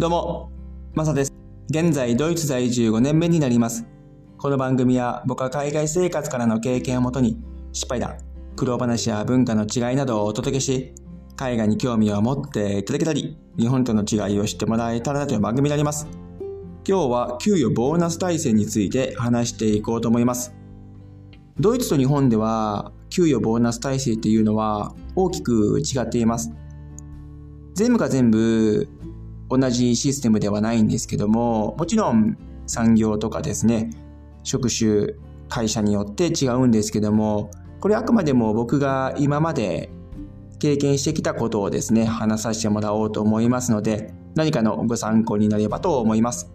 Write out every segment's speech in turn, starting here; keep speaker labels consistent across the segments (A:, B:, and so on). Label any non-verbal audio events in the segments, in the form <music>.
A: どうも、マサです。現在、ドイツ在住5年目になります。この番組は僕は海外生活からの経験をもとに、失敗談、苦労話や文化の違いなどをお届けし、海外に興味を持っていただけたり、日本との違いを知ってもらえたらなという番組になります。今日は給与ボーナス体制について話していこうと思います。ドイツと日本では、給与ボーナス体制っていうのは大きく違っています。全部が全部同じシステムではないんですけども、もちろん産業とかですね、職種、会社によって違うんですけども、これあくまでも僕が今まで経験してきたことをですね、話させてもらおうと思いますので、何かのご参考になればと思います。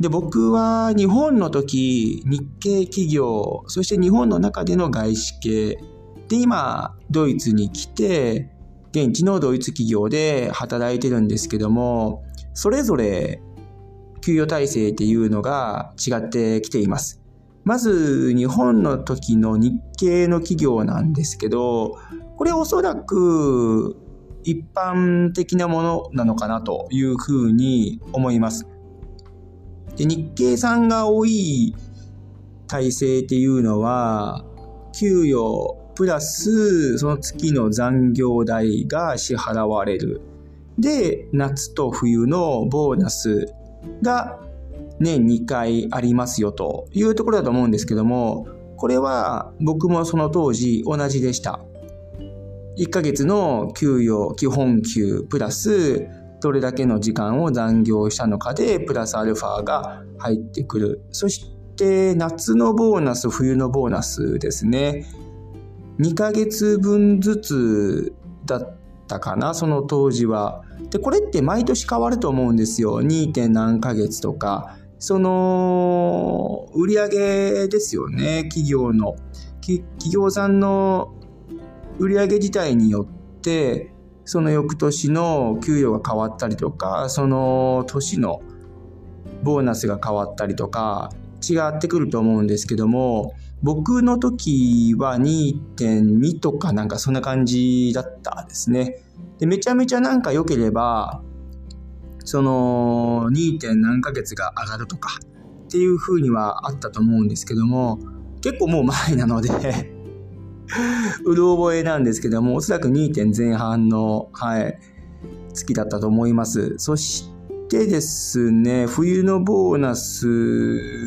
A: で、僕は日本の時、日系企業、そして日本の中での外資系、で、今、ドイツに来て、現地のドイツ企業で働いてるんですけども、それぞれ給与体制っていうのが違ってきています。まず日本の時の日系の企業なんですけど、これおそらく一般的なものなのかなというふうに思います。で日系さんが多い体制っていうのは、給与プラス、その月の残業代が支払われる。で、夏と冬のボーナスが年2回ありますよというところだと思うんですけども、これは僕もその当時同じでした。1ヶ月の給与、基本給プラス、どれだけの時間を残業したのかで、プラスアルファが入ってくる。そして、夏のボーナス、冬のボーナスですね。2ヶ月分ずつだったかな、その当時は。で、これって毎年変わると思うんですよ。2. 点何ヶ月とか。その、売り上げですよね、企業の。企業さんの売り上げ自体によって、その翌年の給与が変わったりとか、その年のボーナスが変わったりとか、違ってくると思うんですけども、僕の時は2.2とかなんかそんな感じだったですね。で、めちゃめちゃなんか良ければ、その 2. 点何ヶ月が上がるとかっていう風にはあったと思うんですけども、結構もう前なので <laughs> うる覚えなんですけども、おそらく2点前半の、はい、月だったと思います。そしでですね、冬のボーナス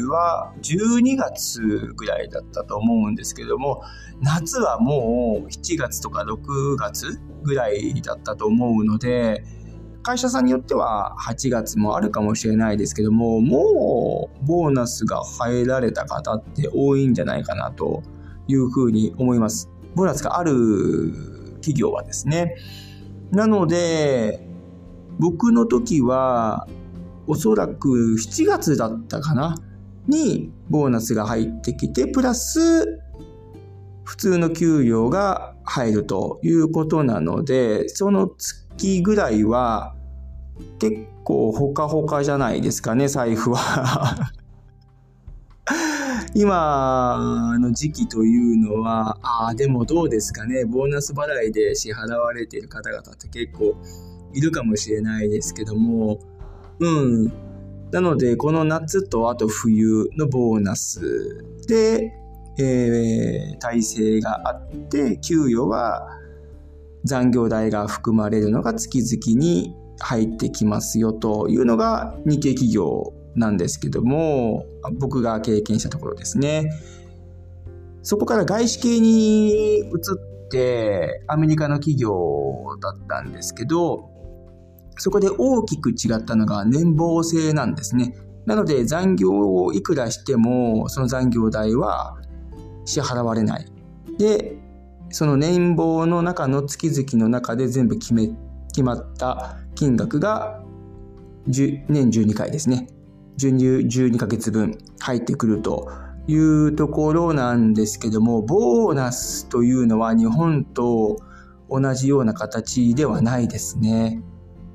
A: は12月ぐらいだったと思うんですけども、夏はもう7月とか6月ぐらいだったと思うので、会社さんによっては8月もあるかもしれないですけども、もうボーナスが入られた方って多いんじゃないかなというふうに思います。ボーナスがある企業はですね。なので、僕の時は、おそらく7月だったかなにボーナスが入ってきて、プラス普通の給与が入るということなので、その月ぐらいは結構ほかほかじゃないですかね、財布は。<laughs> 今の時期というのは、ああ、でもどうですかね、ボーナス払いで支払われている方々って結構いるかもしれないですけども、うん。なので、この夏とあと冬のボーナスで、えー、体制があって、給与は残業代が含まれるのが月々に入ってきますよというのが日系企業なんですけども、僕が経験したところですね。そこから外資系に移ってアメリカの企業だったんですけど、そこで大きく違ったのが年俸制なんですね。なので残業をいくらしても、その残業代は支払われない。で、その年俸の中の月々の中で全部決め、決まった金額が年12回ですね。12ヶ月分入ってくるというところなんですけども、ボーナスというのは日本と同じような形ではないですね。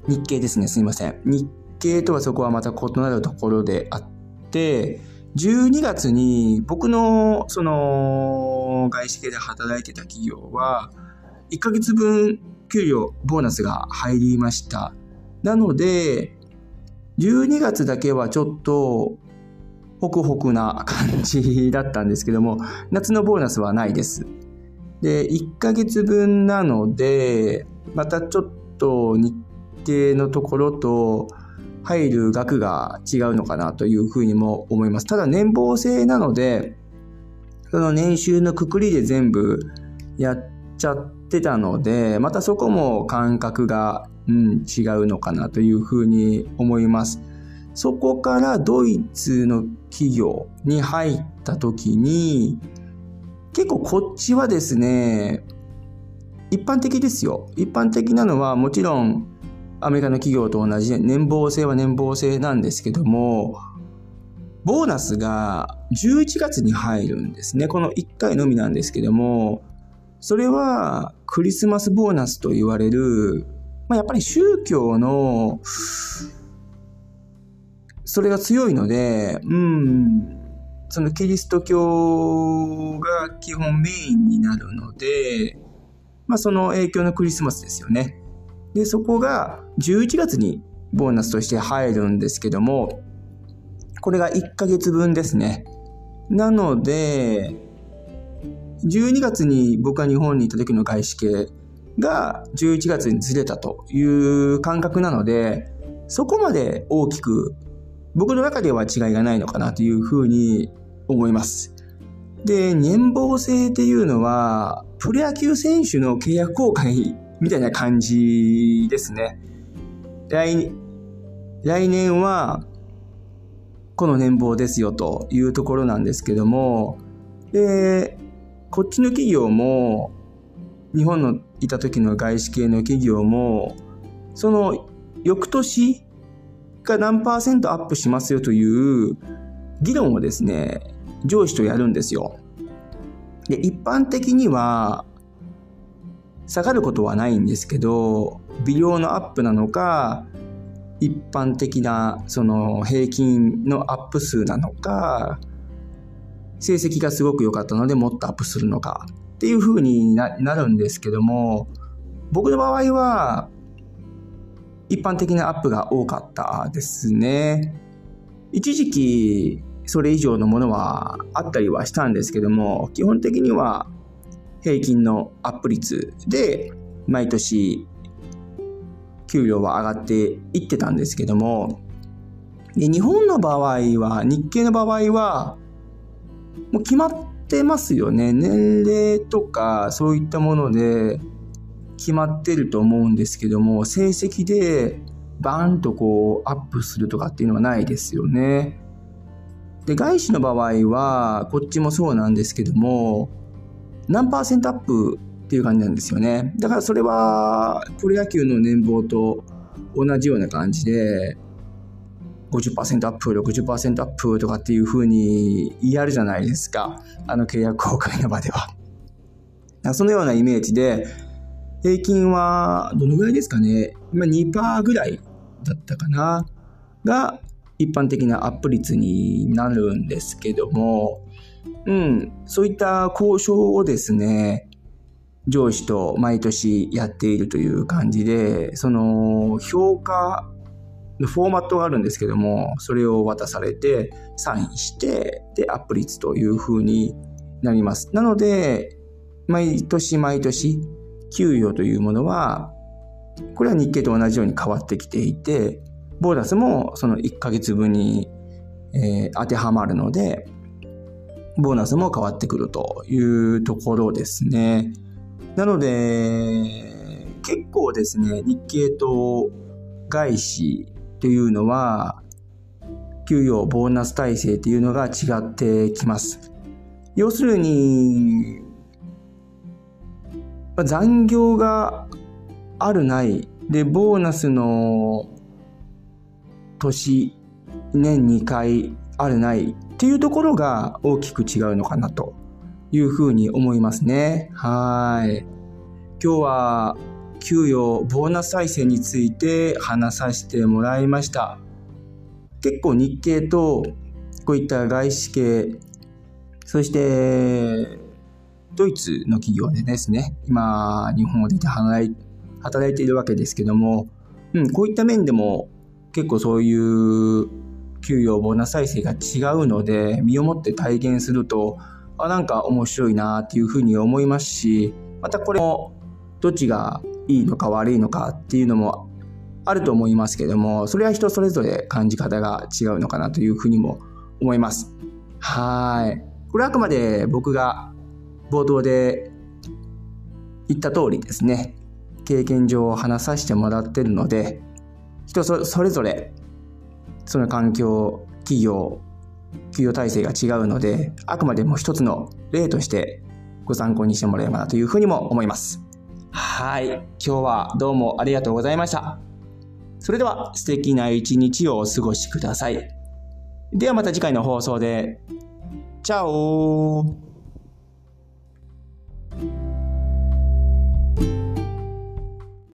A: 日系ですね、すいません。日系とはそこはまた異なるところであって、12月に僕のその外資系で働いてた企業は、1ヶ月分給料、ボーナスが入りました。なので、12月だけはちょっと、ホクホクな感じだったんですけども、夏のボーナスはないです。で、1ヶ月分なので、またちょっと日程のところと入る額が違うのかなというふうにも思います。ただ年俸制なので、その年収のくくりで全部やっちゃってたので、またそこも感覚が、うん、違うのかなというふうに思います。そこからドイツの企業に入った時に、結構こっちはですね、一般的ですよ。一般的なのはもちろんアメリカの企業と同じで年俸制は年俸制なんですけども、ボーナスが11月に入るんですね。この1回のみなんですけども、それはクリスマスボーナスと言われる、まあ、やっぱり宗教の、それが強いので、うん、そのキリスト教が基本メインになるので、まあその影響のクリスマスですよね。で、そこが11月にボーナスとして入るんですけども、これが1ヶ月分ですね。なので、12月に僕が日本に行った時の外資系が11月にずれたという感覚なので、そこまで大きく僕の中では違いがないのかなというふうに思います。で、年俸制っていうのは、プロ野球選手の契約更改みたいな感じですね。来、来年は、この年俸ですよというところなんですけども、で、こっちの企業も、日本のいた時の外資系の企業も、その翌年が何パーセントアップしますよという議論をですね、上司とやるんですよ。で、一般的には、下がることはないんですけど、微量のアップなのか、一般的なその平均のアップ数なのか、成績がすごく良かったのでもっとアップするのかっていう風になるんですけども、僕の場合は一般的なアップが多かったですね。一時期それ以上のものはあったりはしたんですけども、基本的には平均のアップ率で毎年給料は上がっていってたんですけども、で日本の場合は、日系の場合は、もう決まってますよね。年齢とかそういったもので決まってると思うんですけども、成績でバーンとこうアップするとかっていうのはないですよね。で、外資の場合は、こっちもそうなんですけども、何パーセントアップっていう感じなんですよね。だからそれは、プロ野球の年俸と同じような感じで、50%アップ、60%アップとかっていう風にやるじゃないですか。あの契約公開の場では。そのようなイメージで、平均はどのぐらいですかね。2%ぐらいだったかな。が、一般的なアップ率になるんですけども、うん、そういった交渉をですね、上司と毎年やっているという感じで、その評価のフォーマットがあるんですけども、それを渡されて、サインして、で、アップ率という風になります。なので、毎年毎年、給与というものは、これは日経と同じように変わってきていて、ボーナスもその1ヶ月分に、えー、当てはまるので、ボーナスも変わってくるというところですね。なので、結構ですね、日経と外資というのは、給与、ボーナス体制というのが違ってきます。要するに、残業があるない、で、ボーナスの年、年2回あるないっていうところが大きく違うのかなというふうに思いますね。はい。今日は給与、ボーナス再生について話させてもらいました。結構日系とこういった外資系、そしてドイツの企業でですね、今日本を出て働いているわけですけども、うん、こういった面でも結構そういう給与ボーナス体制が違うので身をもって体験するとあなんか面白いなっていうふうに思いますしまたこれもどっちがいいのか悪いのかっていうのもあると思いますけどもそれは人それぞれ感じ方が違うのかなというふうにも思います。はい。これはあくまで僕が冒頭で言った通りですね。経験上話させてもらってるので人それぞれその環境企業給与体制が違うのであくまでも一つの例としてご参考にしてもらえればなというふうにも思います。はい。今日はどうもありがとうございました。それでは素敵な一日をお過ごしください。ではまた次回の放送で。チャオ